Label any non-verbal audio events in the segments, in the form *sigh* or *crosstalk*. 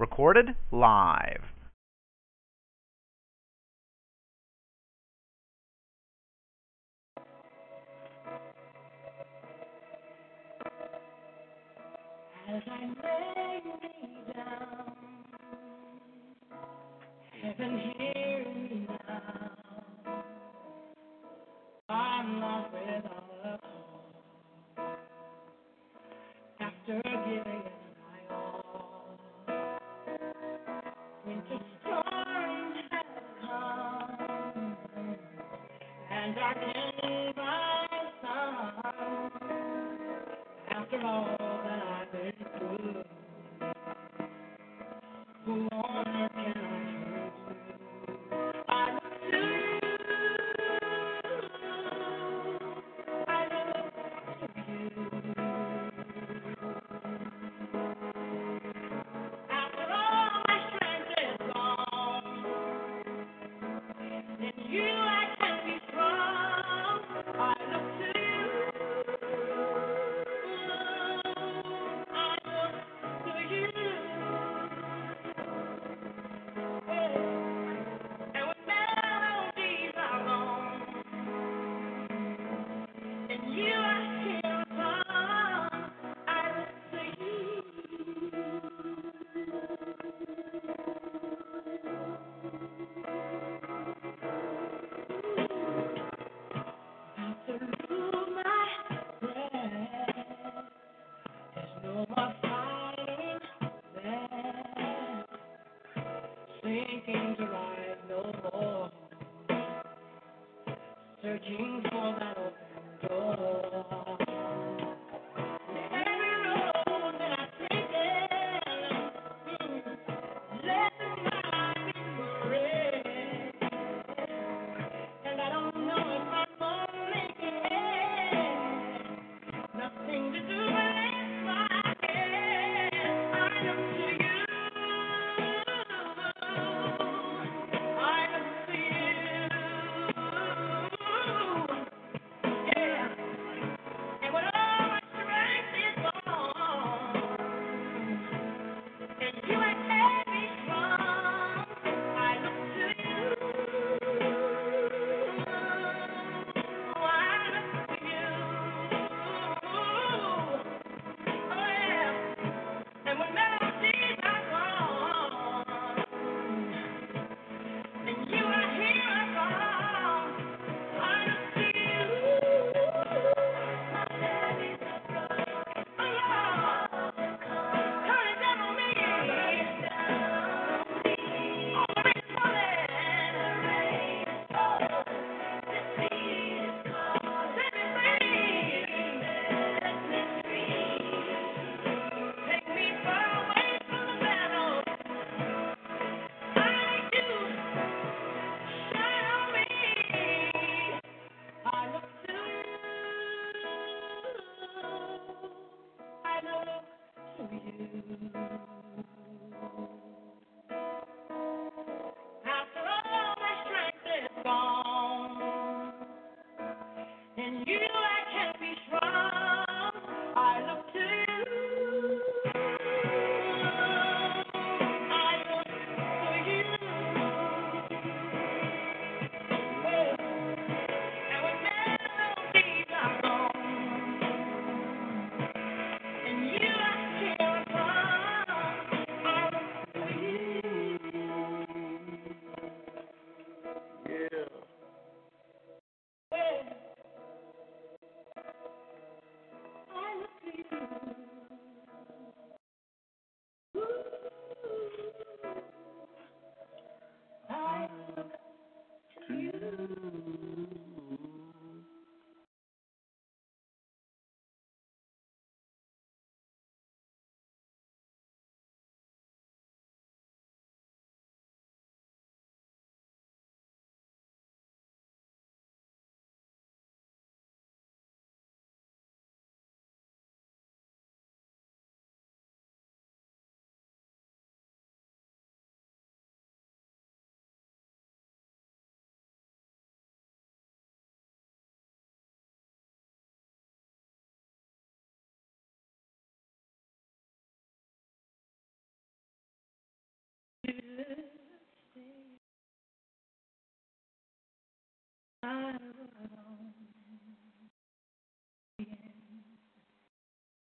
Recorded live. As I lay me down, heaven hear me now. I'm not without a cause. After giving and darkened my sun. After all that I've been through, who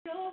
Your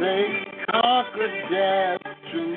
They conquer death to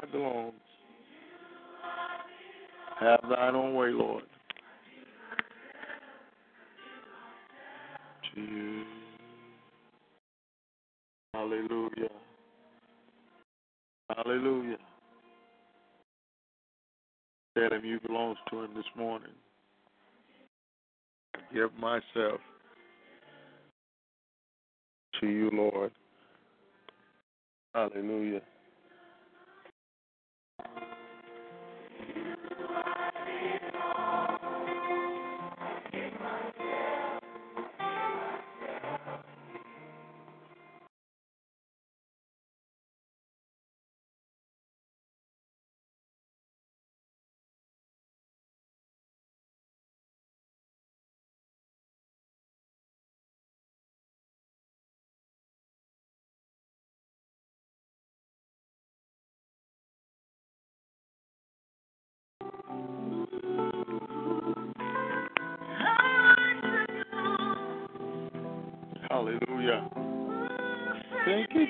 to you I belong. Have thine own way, Lord.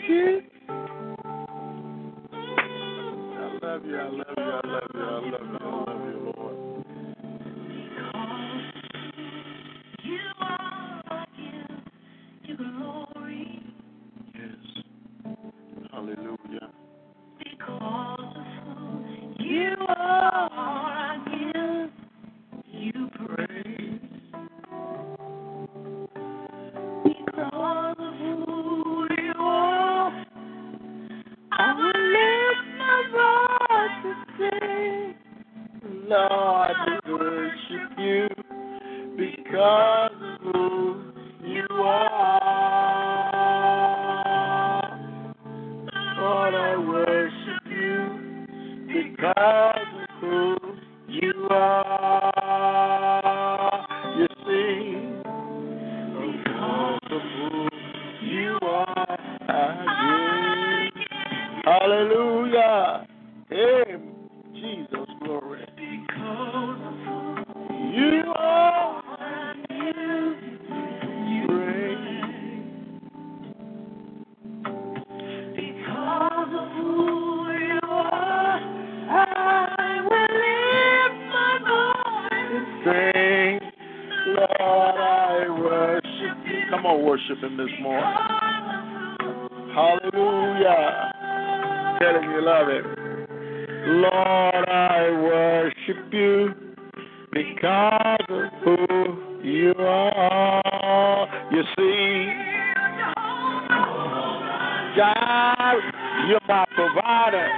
Thank Hallelujah. Hey, Jesus, glory. You are. Because of who you are, I will lift my voice and sing. Lord, I worship you. Come on, worship Him this morning. Hallelujah. You love him. Lord, I worship you because of who you are. You see, God, you're my provider.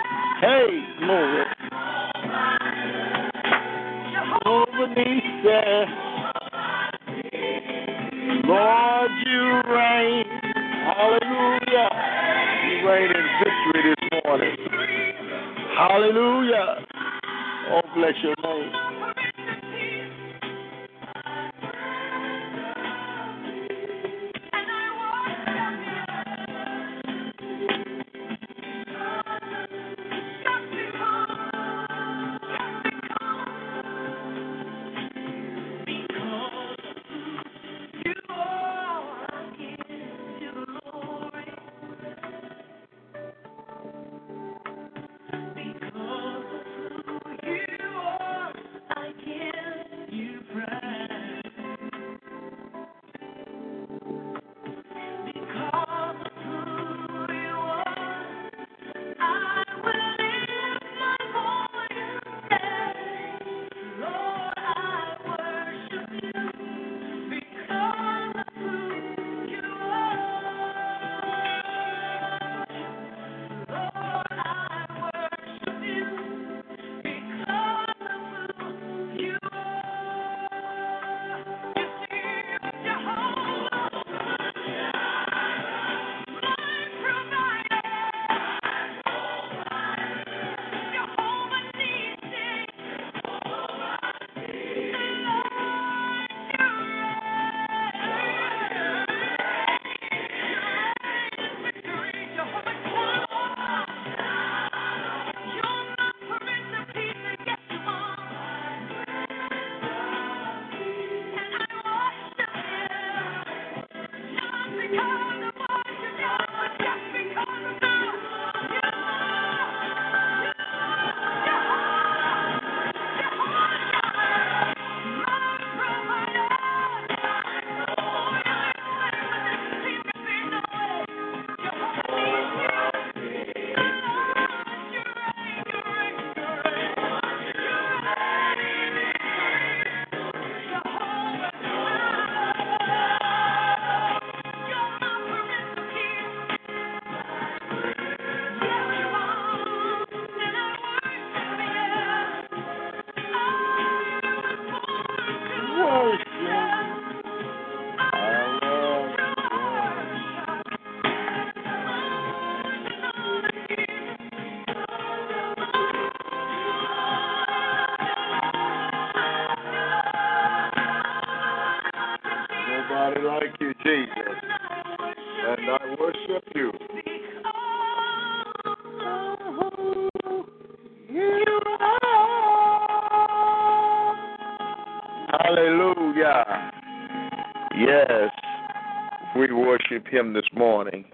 Him this morning.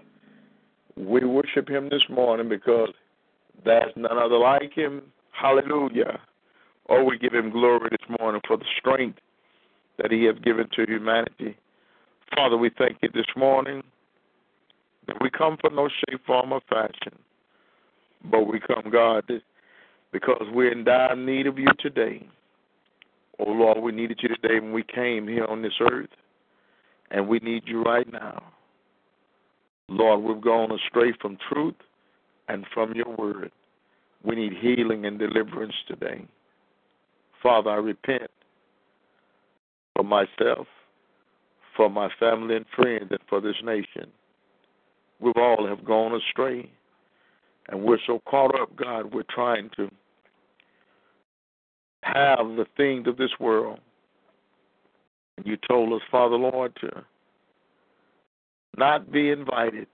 We worship him this morning because there's none other like him. Hallelujah. Oh, we give him glory this morning for the strength that he has given to humanity. Father, we thank you this morning that we come for no shape, form, or fashion, but we come, God, because we're in dire need of you today. Oh, Lord, we needed you today when we came here on this earth, and we need you right now. Lord, we've gone astray from truth and from your word. We need healing and deliverance today. Father, I repent for myself, for my family and friends, and for this nation. We've all have gone astray, and we're so caught up, God, we're trying to have the things of this world. And you told us, Father Lord, to not be invited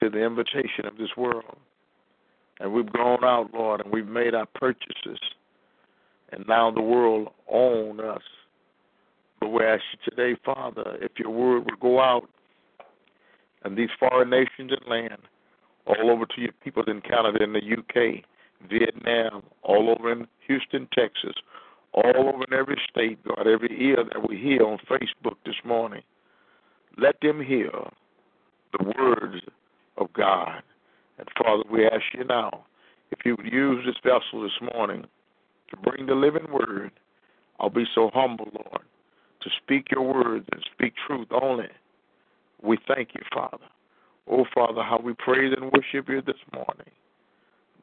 to the invitation of this world. And we've gone out, Lord, and we've made our purchases. And now the world owns us. But we ask you today, Father, if your word would go out and these foreign nations and land, all over to your people in Canada, in the UK, Vietnam, all over in Houston, Texas, all over in every state, God, every ear that we hear on Facebook this morning. Let them hear the words of God. And Father, we ask you now if you would use this vessel this morning to bring the living word. I'll be so humble, Lord, to speak your words and speak truth only. We thank you, Father. Oh, Father, how we praise and worship you this morning.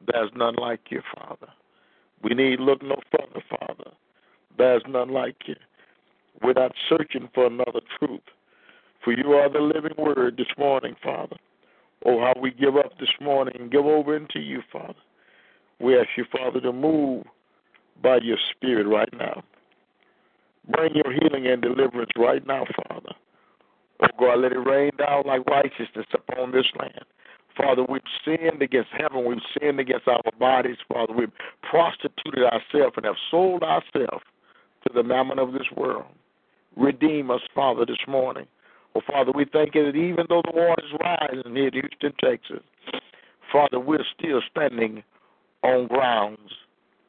There's none like you, Father. We need look no further, Father. There's none like you. We're not searching for another truth. For you are the living word this morning, Father. Oh, how we give up this morning and give over into you, Father. We ask you, Father, to move by your Spirit right now. Bring your healing and deliverance right now, Father. Oh, God, let it rain down like righteousness upon this land. Father, we've sinned against heaven. We've sinned against our bodies, Father. We've prostituted ourselves and have sold ourselves to the mammon of this world. Redeem us, Father, this morning. Oh, Father, we thank you that even though the waters rise here in Houston, Texas, Father, we're still standing on grounds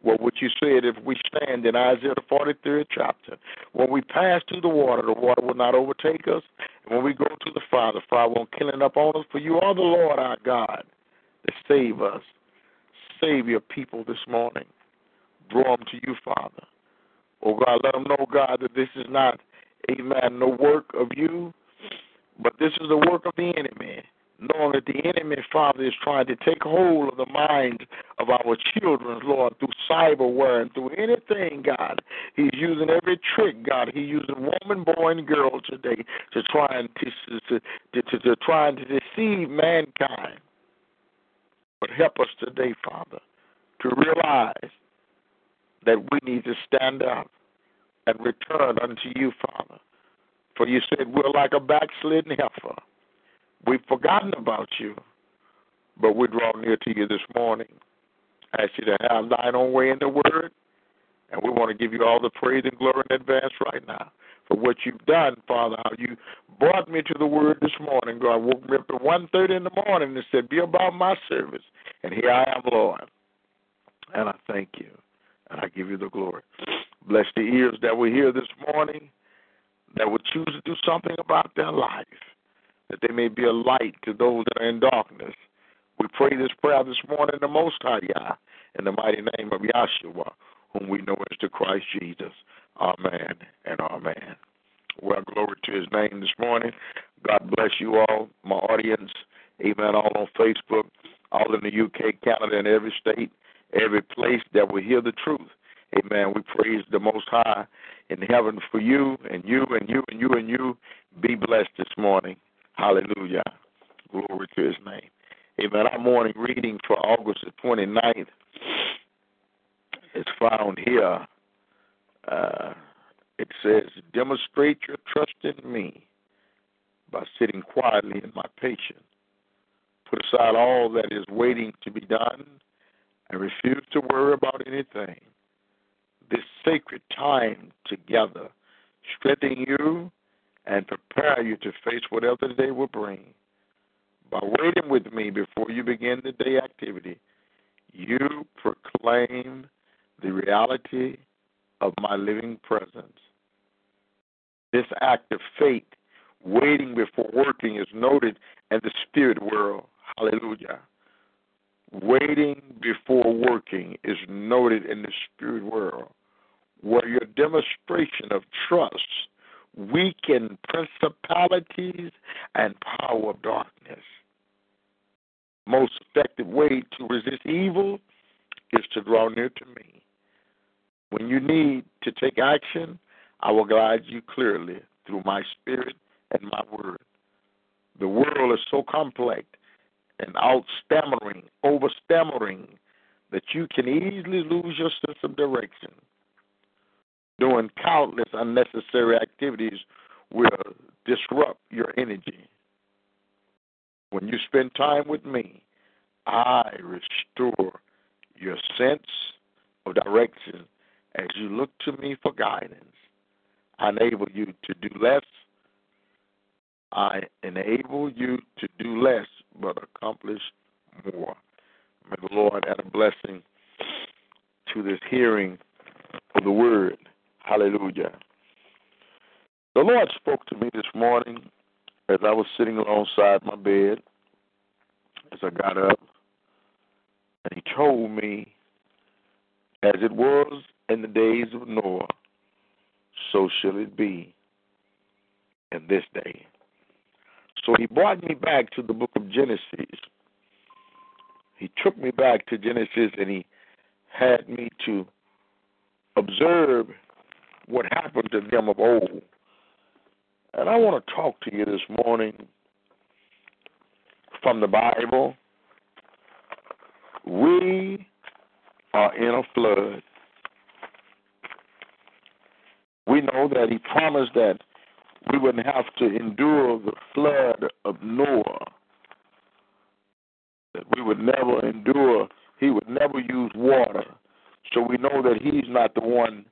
well, what you said, if we stand in Isaiah the 43rd chapter, when we pass through the water, the water will not overtake us. And when we go to the fire, the fire won't kill it up on us. For you are the Lord our God that save us. Save your people this morning. Draw them to you, Father. Oh, God, let them know, God, that this is not, amen, no work of you, but this is the work of the enemy knowing that the enemy, Father, is trying to take hold of the minds of our children, Lord, through cyberware and through anything, God. He's using every trick, God. He's using woman, boy, and girl today to try and to, to, to, to, try and to deceive mankind. But help us today, Father, to realize that we need to stand up and return unto you, Father. For you said we're like a backslidden heifer We've forgotten about you, but we draw near to you this morning. I ask you to have thine own way in the word, and we want to give you all the praise and glory in advance right now for what you've done, Father, how you brought me to the word this morning. God woke me up at one thirty in the morning and said, Be about my service. And here I am, Lord. And I thank you. And I give you the glory. Bless the ears that were here this morning that would choose to do something about their life that they may be a light to those that are in darkness. We pray this prayer this morning in the Most High Yah, in the mighty name of Yahshua, whom we know as the Christ Jesus. Amen and amen. Well, glory to his name this morning. God bless you all, my audience. Amen. All on Facebook, all in the UK, Canada, and every state, every place that will hear the truth. Amen. We praise the Most High in heaven for you and you and you and you and you. Be blessed this morning. Hallelujah. Glory to his name. Amen. Our morning reading for August the 29th is found here. Uh, it says, Demonstrate your trust in me by sitting quietly in my patience. Put aside all that is waiting to be done and refuse to worry about anything. This sacred time together strengthen you and prepare you to face whatever the day will bring. By waiting with me before you begin the day activity, you proclaim the reality of my living presence. This act of faith, waiting before working, is noted in the spirit world. Hallelujah. Waiting before working is noted in the spirit world, where your demonstration of trust weaken principalities and power of darkness. Most effective way to resist evil is to draw near to me. When you need to take action, I will guide you clearly through my spirit and my word. The world is so complex and out stammering, over stammering, that you can easily lose your sense of direction doing countless unnecessary activities will disrupt your energy. When you spend time with me, I restore your sense of direction as you look to me for guidance. I enable you to do less. I enable you to do less but accomplish more. May the Lord add a blessing to this hearing of the word. Hallelujah. The Lord spoke to me this morning as I was sitting alongside my bed, as I got up, and he told me, as it was in the days of Noah, so shall it be in this day. So he brought me back to the book of Genesis. He took me back to Genesis and he had me to observe what happened to them of old. And I want to talk to you this morning from the Bible. We are in a flood. We know that he promised that we wouldn't have to endure the flood of Noah, that we would never endure, he would never use water. So we know that he's not the one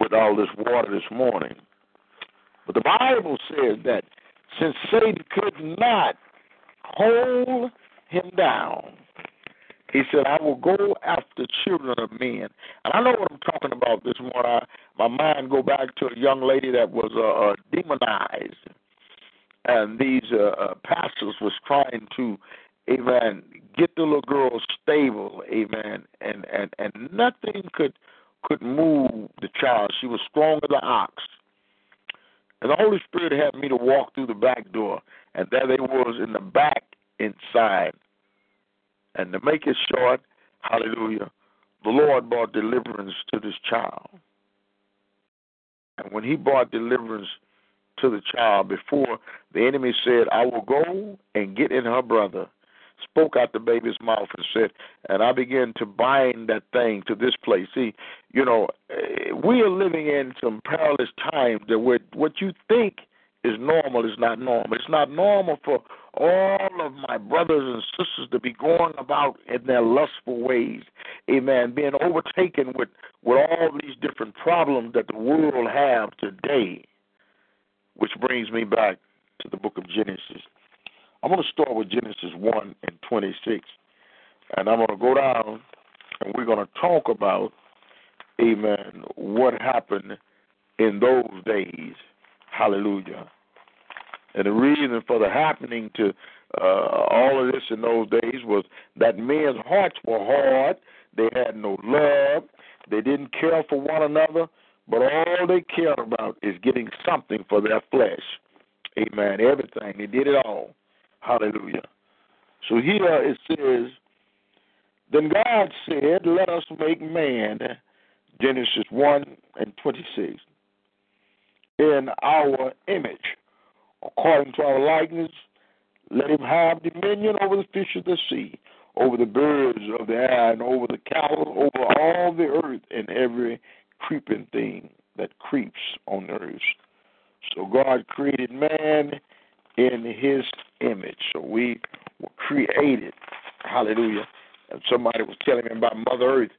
with all this water this morning. But the Bible says that since Satan could not hold him down, he said, I will go after children of men. And I know what I'm talking about this morning. I, my mind go back to a young lady that was uh, uh, demonized. And these uh, uh, pastors was trying to, amen, get the little girl stable, amen. And, and, and nothing could could move the child. She was strong as an ox. And the Holy Spirit had me to walk through the back door. And there they was in the back inside and to make it short, hallelujah, the Lord brought deliverance to this child. And when he brought deliverance to the child, before the enemy said, I will go and get in her brother, spoke out the baby's mouth and said, and I began to bind that thing to this place. See, you know, eh, we are living in some perilous times that where what you think is normal is not normal. It's not normal for all of my brothers and sisters to be going about in their lustful ways. Amen. Being overtaken with, with all these different problems that the world have today. Which brings me back to the book of Genesis. I'm going to start with Genesis 1 and 26. And I'm going to go down and we're going to talk about, amen, what happened in those days Hallelujah. And the reason for the happening to uh, all of this in those days was that men's hearts were hard. They had no love. They didn't care for one another. But all they cared about is getting something for their flesh. Amen. Everything. They did it all. Hallelujah. So here it says, Then God said, Let us make man, Genesis 1 and 26 in our image, according to our likeness. Let him have dominion over the fish of the sea, over the birds of the air, and over the cattle, over all the earth, and every creeping thing that creeps on the earth. So God created man in his image. So we were created. Hallelujah. And somebody was telling me about Mother Earth.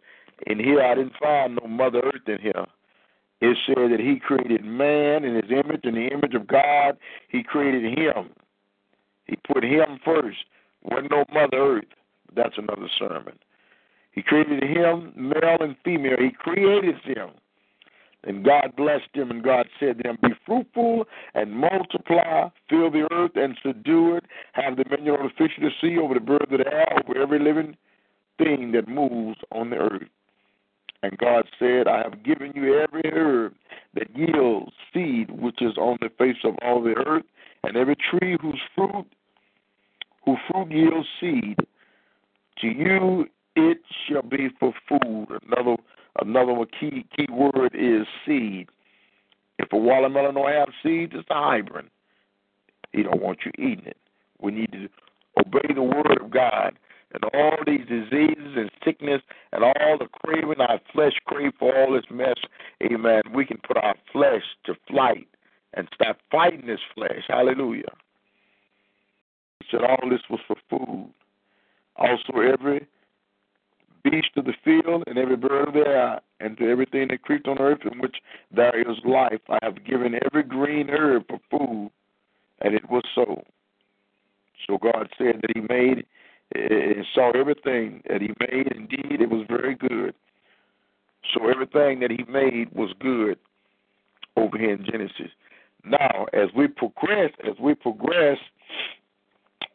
And here, I didn't find no Mother Earth in here it said that he created man in his image, in the image of God, he created him. He put him first. Wasn't no Mother Earth. That's another sermon. He created him, male and female. He created them. And God blessed them, and God said to them, Be fruitful and multiply, fill the earth and subdue it, have dominion over the fish of the sea, over the birds of the air, over every living thing that moves on the earth. And God said, I have given you every herb that yields seed which is on the face of all the earth, and every tree whose fruit whose fruit yields seed. To you it shall be for food. Another another one key key word is seed. If a watermelon don't have seeds, it's a hybrid. He don't want you eating it. We need to obey the word of God and all these diseases and sickness and all the craving our flesh crave for all this mess, amen, we can put our flesh to flight and stop fighting this flesh. Hallelujah. He said all this was for food. Also, every beast of the field and every bird of the air, and to everything that creeps on earth in which there is life, I have given every green herb for food, and it was so. So God said that He made and saw everything that he made. Indeed, it was very good. So everything that he made was good over here in Genesis. Now, as we progress, as we progress,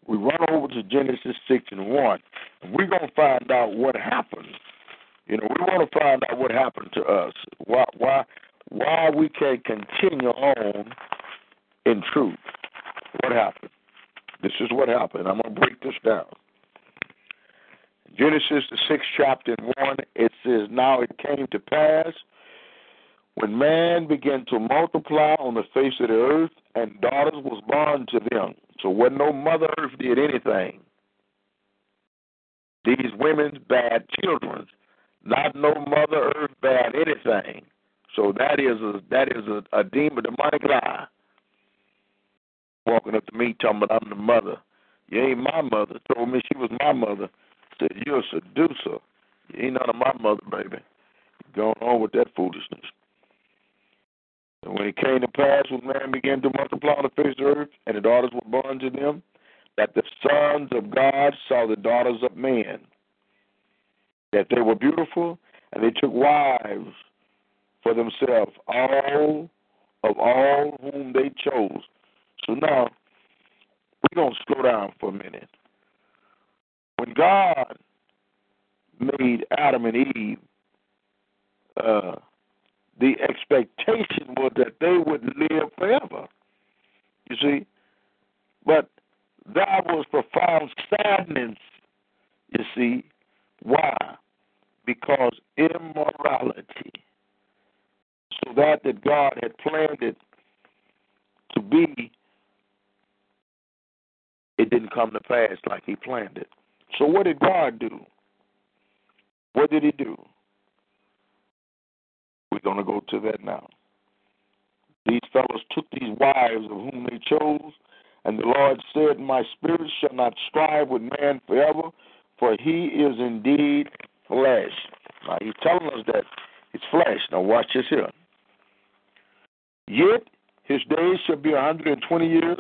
we run over to Genesis six and one, and we're gonna find out what happened. You know, we want to find out what happened to us. Why, why, why we can't continue on in truth. What happened? This is what happened. I'm gonna break this down. Genesis the sixth chapter and one, it says, Now it came to pass when man began to multiply on the face of the earth, and daughters was born to them. So when no mother earth did anything, these women's bad children, not no mother earth bad anything. So that is a that is a, a demon demonic lie. Walking up to me talking about I'm the mother. You ain't my mother. Told me she was my mother. Said you're a seducer. You ain't none of my mother, baby. Going on with that foolishness. And when it came to pass, when man began to multiply the face of the earth, and the daughters were born to them, that the sons of God saw the daughters of men, that they were beautiful, and they took wives for themselves, all of all whom they chose. So now, we're going to slow down for a minute. When God made Adam and Eve, uh, the expectation was that they would live forever. You see? But there was profound sadness, you see. Why? Because immorality. So that that God had planned it to be, it didn't come to pass like he planned it. So what did God do? What did he do? We're going to go to that now. These fellows took these wives of whom they chose, and the Lord said, My spirit shall not strive with man forever, for he is indeed flesh. Now he's telling us that it's flesh. Now watch this here. Yet his days shall be a hundred and twenty years.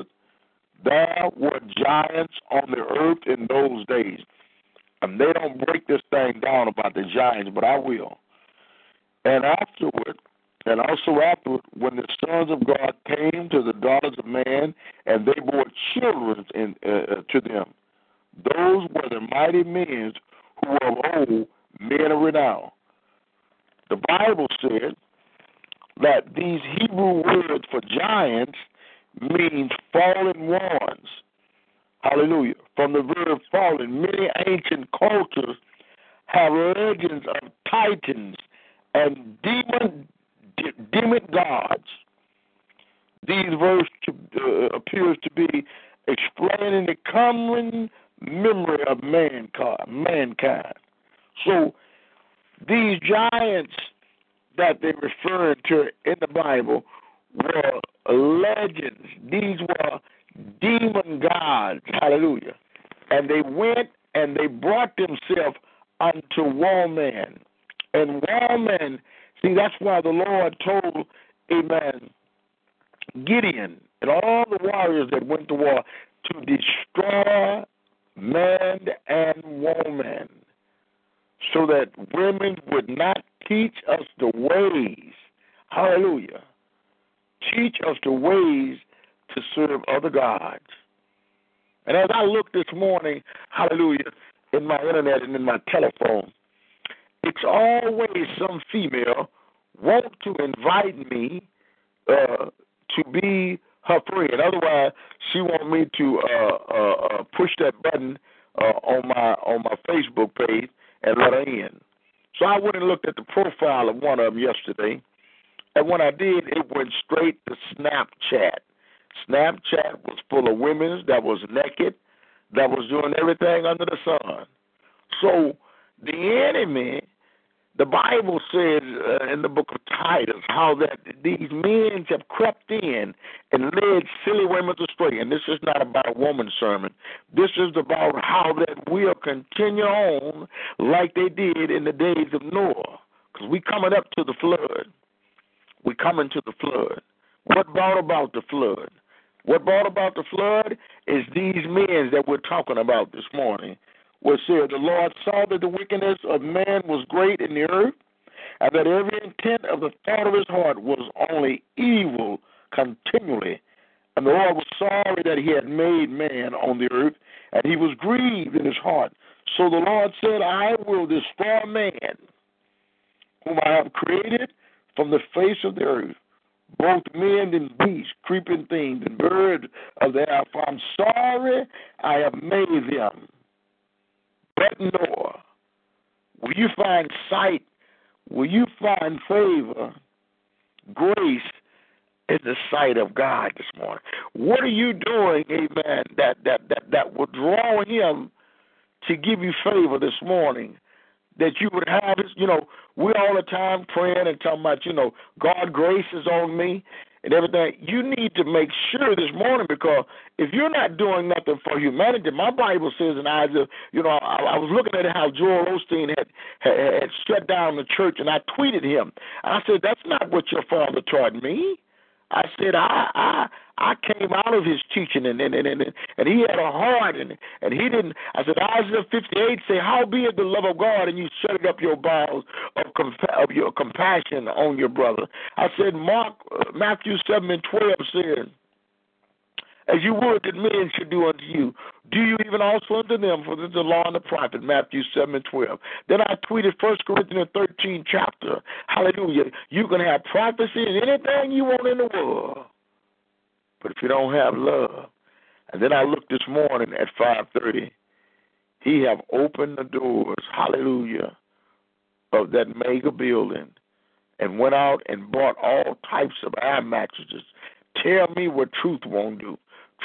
There were giants on the earth in those days. And they don't break this thing down about the giants, but I will. And afterward, and also afterward, when the sons of God came to the daughters of man, and they bore children in, uh, to them, those were the mighty men who were of old, men of renown. The Bible said that these Hebrew words for giants means fallen ones. Hallelujah. From the verb fallen, many ancient cultures have legends of titans and demon demon gods. These verse to, uh, appears to be explaining the common memory of mankind. Mankind. So these giants that they refer to in the Bible were legends. These were demon gods. Hallelujah. And they went and they brought themselves unto woman. And woman, see, that's why the Lord told, amen, Gideon and all the warriors that went to war to destroy man and woman so that women would not teach us the ways. Hallelujah. Teach us the ways to serve other gods. And as I look this morning, hallelujah, in my internet and in my telephone, it's always some female want to invite me uh, to be her friend. Otherwise, she want me to uh, uh, uh, push that button uh, on my on my Facebook page and let her in. So I went and looked at the profile of one of them yesterday, and when I did, it went straight to Snapchat. Snapchat was full of women that was naked, that was doing everything under the sun. So the enemy the Bible says uh, in the book of Titus how that these men have crept in and led silly women astray. And this is not about a woman's sermon. This is about how that we'll continue on like they did in the days of Noah. Because we coming up to the flood. We coming to the flood. What brought about the flood? What brought about the flood is these men that we're talking about this morning was said, The Lord saw that the wickedness of man was great in the earth, and that every intent of the thought of his heart was only evil continually. And the Lord was sorry that he had made man on the earth, and he was grieved in his heart. So the Lord said, I will destroy man, whom I have created from the face of the earth, both men and beasts, creeping things, and birds of the air. For I'm sorry I have made them. But Noah, will you find sight? Will you find favor, grace in the sight of God this morning? What are you doing, amen, that that that, that will draw him to give you favor this morning? That you would have you know, we all the time praying and talking about, you know, God grace is on me and everything. You need to make sure this morning because if you're not doing nothing for humanity, my Bible says in Isaiah, you know, I, I was looking at how Joel Osteen had, had had shut down the church, and I tweeted him. I said, "That's not what your father taught me." I said, I I I came out of his teaching and and and, and, and he had a heart and and he didn't. I said Isaiah 58 say, "How be it the love of God and you shut up your bowels of compa- of your compassion on your brother." I said Mark uh, Matthew 7 and 12 said as you would that men should do unto you. Do you even also unto them? For this is the law and the prophet, Matthew 7 and 12. Then I tweeted 1 Corinthians 13 chapter. Hallelujah. You can have prophecy and anything you want in the world. But if you don't have love, and then I looked this morning at 5.30, he have opened the doors, hallelujah, of that mega building and went out and bought all types of air mattresses. Tell me what truth won't do.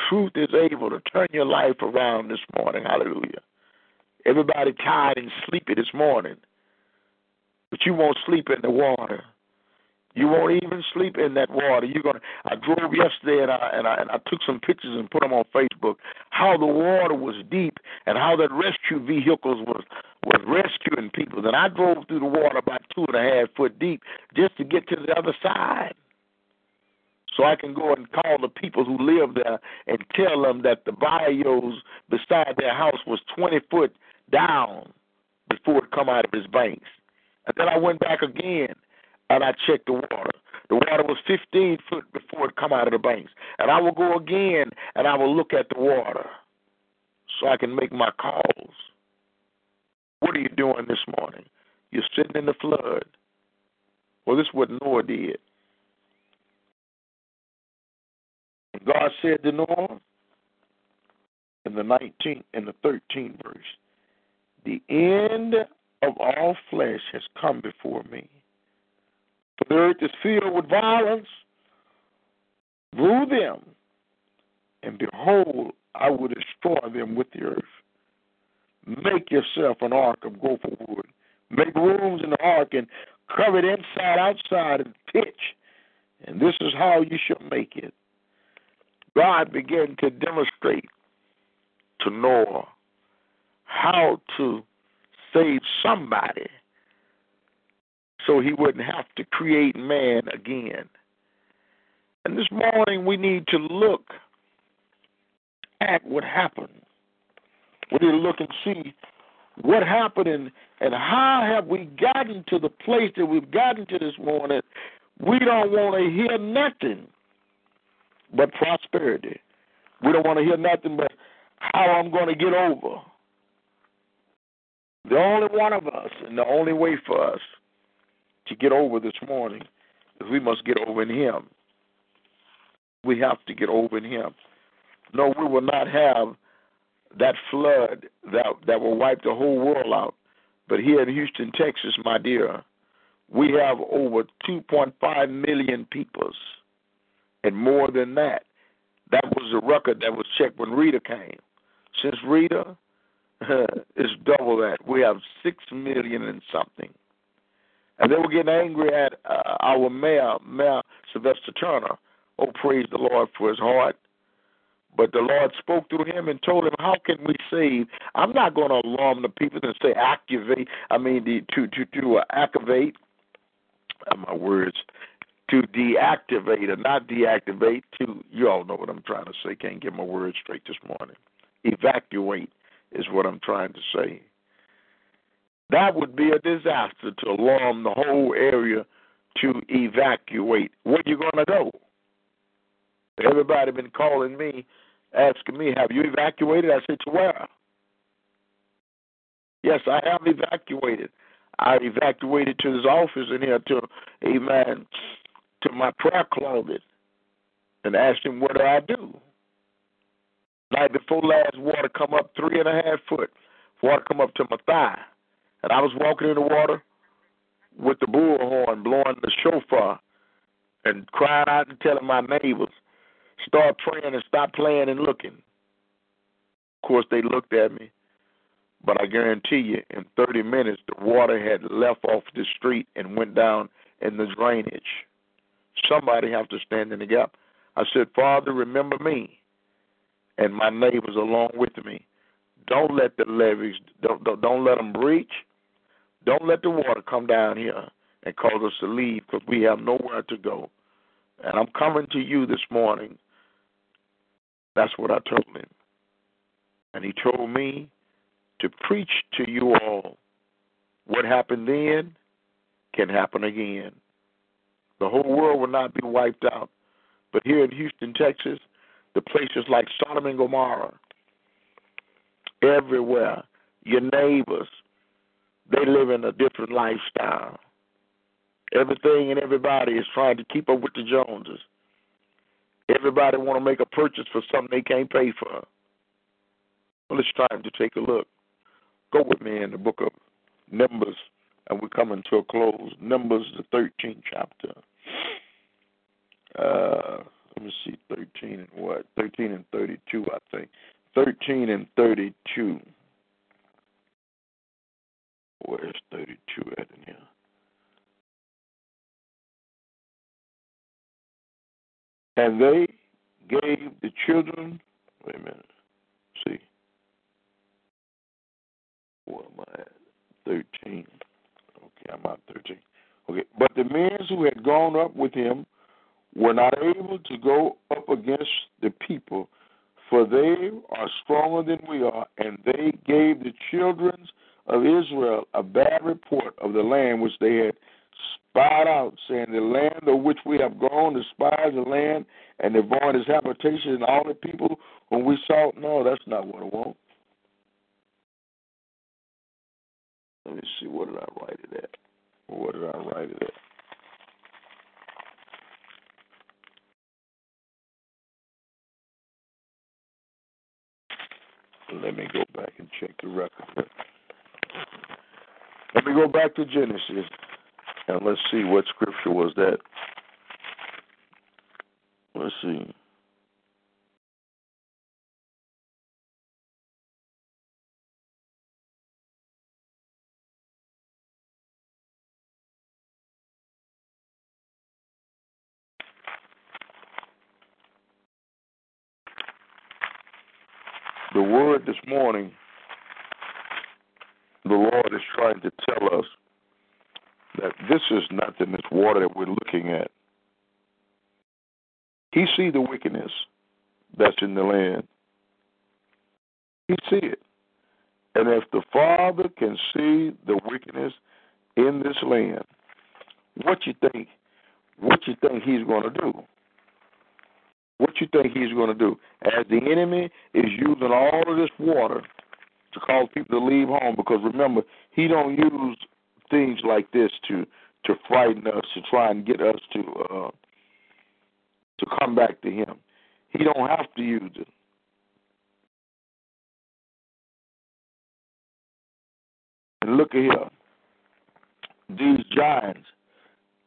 Truth is able to turn your life around this morning. Hallelujah. Everybody tired and sleepy this morning, but you won't sleep in the water. You won't even sleep in that water. You're gonna. I drove yesterday and I and I and I took some pictures and put them on Facebook. How the water was deep and how that rescue vehicles was was rescuing people. And I drove through the water about two and a half foot deep just to get to the other side so I can go and call the people who live there and tell them that the bayous beside their house was 20 foot down before it come out of its banks. And then I went back again and I checked the water. The water was 15 foot before it come out of the banks. And I will go again and I will look at the water so I can make my calls. What are you doing this morning? You're sitting in the flood. Well, this is what Noah did. God said to Noah in the 19th and the 13th verse, The end of all flesh has come before me. For the earth is filled with violence. Rule them, and behold, I will destroy them with the earth. Make yourself an ark of gopher wood. Make rooms in the ark and cover it inside, outside, and pitch. And this is how you shall make it. God began to demonstrate to Noah how to save somebody so he wouldn't have to create man again. And this morning we need to look at what happened. We need to look and see what happened and, and how have we gotten to the place that we've gotten to this morning. We don't want to hear nothing but prosperity. We don't want to hear nothing but how I'm going to get over. The only one of us and the only way for us to get over this morning is we must get over in Him. We have to get over in Him. No, we will not have that flood that that will wipe the whole world out. But here in Houston, Texas, my dear, we have over 2.5 million peoples and more than that. That was the record that was checked when Rita came. Since Rita, *laughs* it's double that. We have six million and something. And they were getting angry at uh, our mayor, Mayor Sylvester Turner. Oh, praise the Lord for his heart. But the Lord spoke through him and told him, "How can we save?" I'm not going to alarm the people and say activate. I mean, the, to to to uh, activate. Uh, my words to deactivate or not deactivate to you all know what I'm trying to say. Can't get my words straight this morning. Evacuate is what I'm trying to say. That would be a disaster to alarm the whole area to evacuate. Where you gonna go? Everybody been calling me, asking me, "Have you evacuated?" I said, "To where?" Yes, I have evacuated. I evacuated to his office in here to, amen, to my prayer closet and asked him, what do I do? Night before last, water come up three and a half foot. Water come up to my thigh. And I was walking in the water with the bullhorn blowing the shofar and crying out and telling my neighbors, start praying and stop playing and looking. Of course, they looked at me, but I guarantee you, in 30 minutes, the water had left off the street and went down in the drainage. Somebody have to stand in the gap. I said, Father, remember me and my neighbors along with me. Don't let the levees, don't, don't, don't let them breach. Don't let the water come down here and cause us to leave because we have nowhere to go. And I'm coming to you this morning. That's what I told him. And he told me to preach to you all what happened then can happen again. The whole world will not be wiped out. But here in Houston, Texas, the places like Sodom and Gomorrah, everywhere, your neighbors, they live in a different lifestyle. Everything and everybody is trying to keep up with the Joneses. Everybody want to make a purchase for something they can't pay for. Well, it's time to take a look. Go with me in the book of Numbers, and we're coming to a close. Numbers, the 13th chapter. Uh, let me see, 13 and what? 13 and 32, I think. 13 and 32. Where's 32 at in here? And they gave the children, wait a minute, see, where am I at? 13. Okay, I'm at 13. Okay, but the men who had gone up with him were not able to go up against the people, for they are stronger than we are, and they gave the children of Israel a bad report of the land which they had spied out, saying, The land of which we have gone spy the land, and the void is habitation, and all the people whom we saw. No, that's not what I want. Let me see, what did I write it at? What did I write it at? Let me go back and check the record. Let me go back to Genesis and let's see what scripture was that. Let's see. The word this morning, the Lord is trying to tell us that this is nothing, this water that we're looking at. He see the wickedness that's in the land. He see it. And if the Father can see the wickedness in this land, what you think what you think he's going to do? What you think he's going to do? As the enemy is using all of this water to cause people to leave home, because remember, he don't use things like this to to frighten us, to try and get us to uh, to come back to him. He don't have to use it. And look at here. These giants.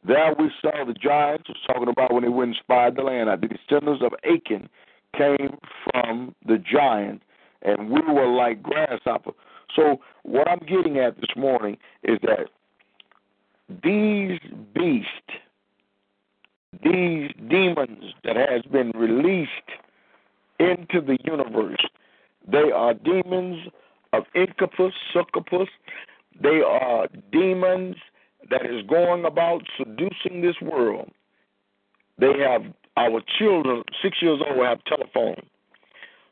There we saw the giants was talking about when they went and spied the land. The descendants of Achan came from the giant, and we were like grasshopper. So what I'm getting at this morning is that these beasts, these demons that has been released into the universe, they are demons of incubus, succubus. They are demons that is going about seducing this world. They have our children, six years old, have telephone,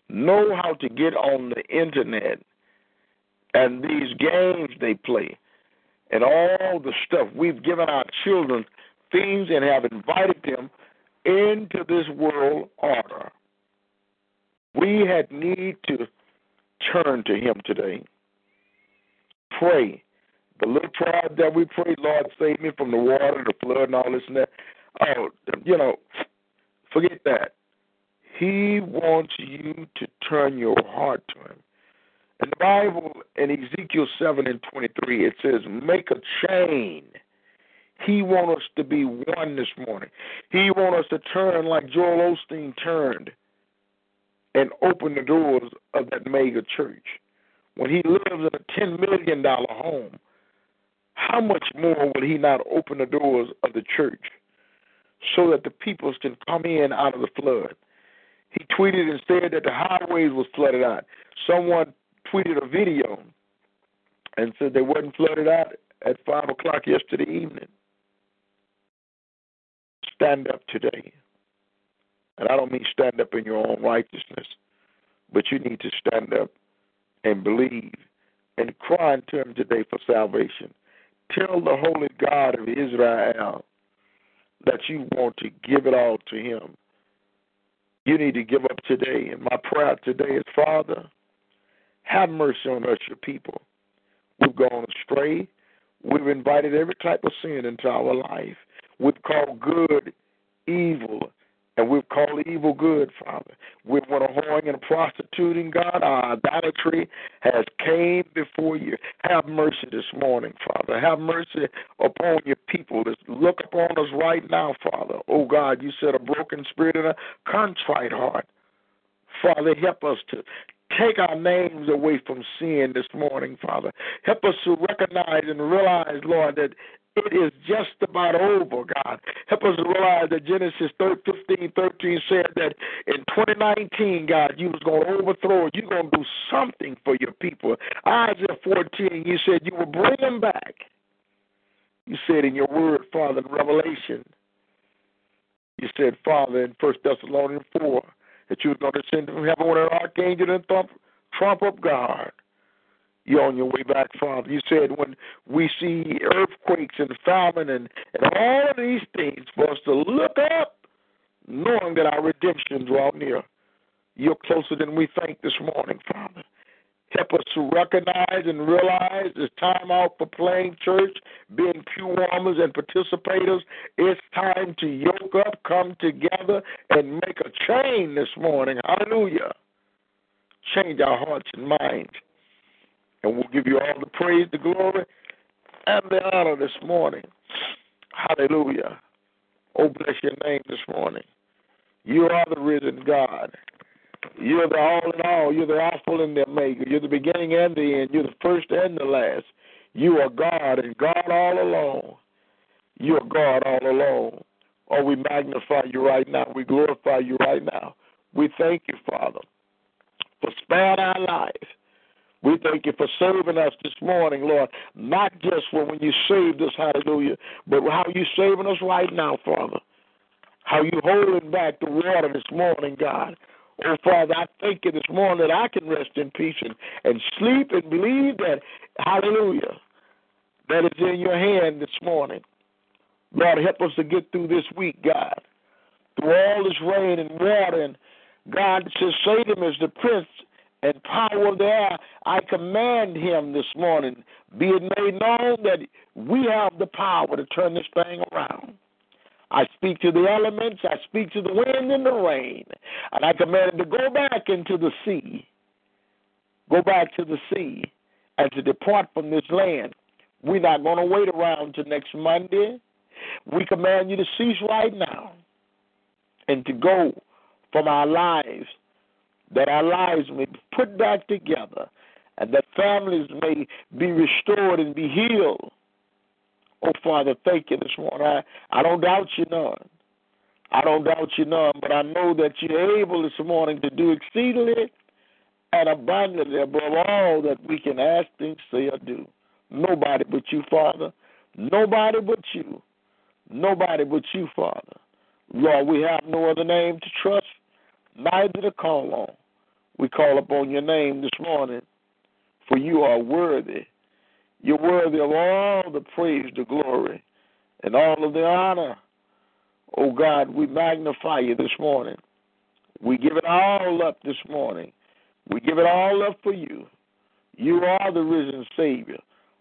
know how to get on the internet, and these games they play, and all the stuff we've given our children things and have invited them into this world order, we had need to turn to Him today. Pray. The little prayer that we pray, Lord, save me from the water, the flood, and all this and that. Oh, you know, forget that. He wants you to turn your heart to Him. In the Bible, in Ezekiel 7 and 23, it says, Make a chain. He wants us to be one this morning. He wants us to turn like Joel Osteen turned and open the doors of that mega church. When he lives in a $10 million home, how much more will he not open the doors of the church so that the peoples can come in out of the flood? He tweeted and said that the highways was flooded out. Someone tweeted a video and said they wasn't flooded out at five o'clock yesterday evening. Stand up today. And I don't mean stand up in your own righteousness, but you need to stand up and believe and cry unto him today for salvation. Tell the Holy God of Israel that you want to give it all to him. You need to give up today. And my prayer today is, Father, have mercy on us, your people. We've gone astray. We've invited every type of sin into our life. We've called good evil and we've called evil good, Father. We've went a whoring and a prostituting, God. Our idolatry has came before you. Have mercy this morning, Father. Have mercy upon your people. Look upon us right now, Father. Oh God, you said a broken spirit and a contrite heart. Father, help us to take our names away from sin this morning, Father. Help us to recognize and realize, Lord, that it is just about over, God. Help us realize that Genesis 15, 13 said that in 2019, God, you was going to overthrow it. You're going to do something for your people. Isaiah 14, you said you will bring them back. You said in your word, Father, in Revelation, you said, Father, in First Thessalonians 4, that you were going to send from heaven with an archangel and trump, trump up God you're on your way back, Father. You said when we see earthquakes and famine and, and all of these things, for us to look up, knowing that our redemption draw near. You're closer than we think this morning, Father. Help us to recognize and realize it's time out for playing church, being pew warmers and participators. It's time to yoke up, come together, and make a change this morning. Hallelujah. Change our hearts and minds. And we'll give you all the praise, the glory, and the honor this morning. Hallelujah. Oh, bless your name this morning. You are the risen God. You're the all in all. You're the Alpha and the Omega. You're the beginning and the end. You're the first and the last. You are God and God all alone. You are God all alone. Oh, we magnify you right now. We glorify you right now. We thank you, Father, for sparing our lives we thank you for saving us this morning, Lord. Not just for when you saved us, hallelujah, but how you saving us right now, Father. How you holding back the water this morning, God. Oh, Father, I thank you this morning that I can rest in peace and, and sleep and believe that, hallelujah, that it's in your hand this morning. Lord, help us to get through this week, God. Through all this rain and water, and God says Satan is the prince and power of the air, I command him this morning, be it made known that we have the power to turn this thing around. I speak to the elements, I speak to the wind and the rain, and I command it to go back into the sea. Go back to the sea and to depart from this land. We're not going to wait around till next Monday. We command you to cease right now and to go from our lives that our lives may be put back together and that families may be restored and be healed. Oh, Father, thank you this morning. I, I don't doubt you none. I don't doubt you none, but I know that you're able this morning to do exceedingly and abundantly above all that we can ask, think, say, or do. Nobody but you, Father. Nobody but you. Nobody but you, Father. Lord, we have no other name to trust, neither to call on. We call upon your name this morning, for you are worthy. You're worthy of all the praise, the glory, and all of the honor. Oh God, we magnify you this morning. We give it all up this morning. We give it all up for you. You are the risen Savior.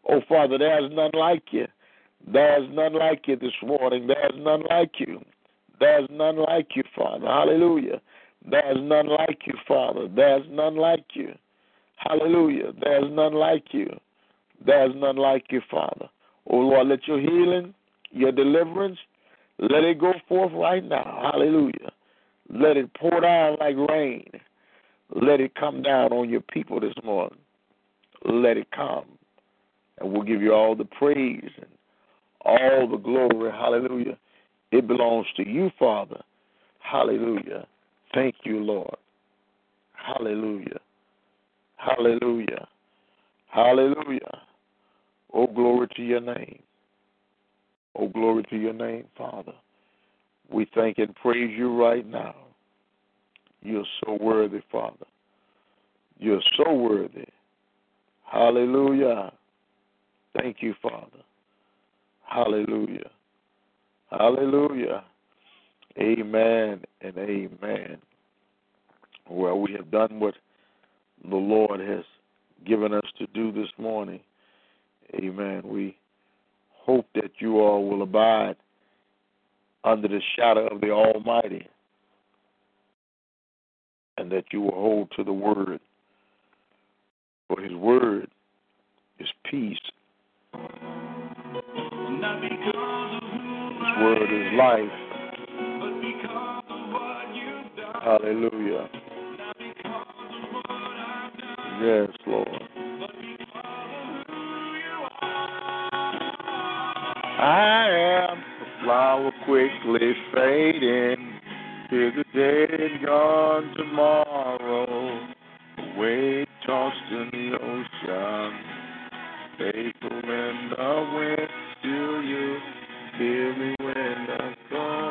Oh Father, there's none like you. There's none like you this morning. There's none like you. There's none like you, Father. Hallelujah. There's none like you, Father. There's none like you. Hallelujah. There's none like you. There's none like you, Father. Oh Lord, let your healing, your deliverance, let it go forth right now. Hallelujah. Let it pour down like rain. Let it come down on your people this morning. Let it come. And we'll give you all the praise and all the glory. Hallelujah. It belongs to you, Father. Hallelujah. Thank you, Lord. Hallelujah. Hallelujah. Hallelujah. Oh, glory to your name. Oh, glory to your name, Father. We thank and praise you right now. You're so worthy, Father. You're so worthy. Hallelujah. Thank you, Father. Hallelujah. Hallelujah. Amen and amen. Well, we have done what the Lord has given us to do this morning. Amen. We hope that you all will abide under the shadow of the Almighty and that you will hold to the Word. For His Word is peace. His Word is life. Hallelujah. Yes, Lord. I am a flower quickly fading. Here's the day and gone tomorrow. Away tossed in the ocean. Faithful in the wind. Still you hear me when I call.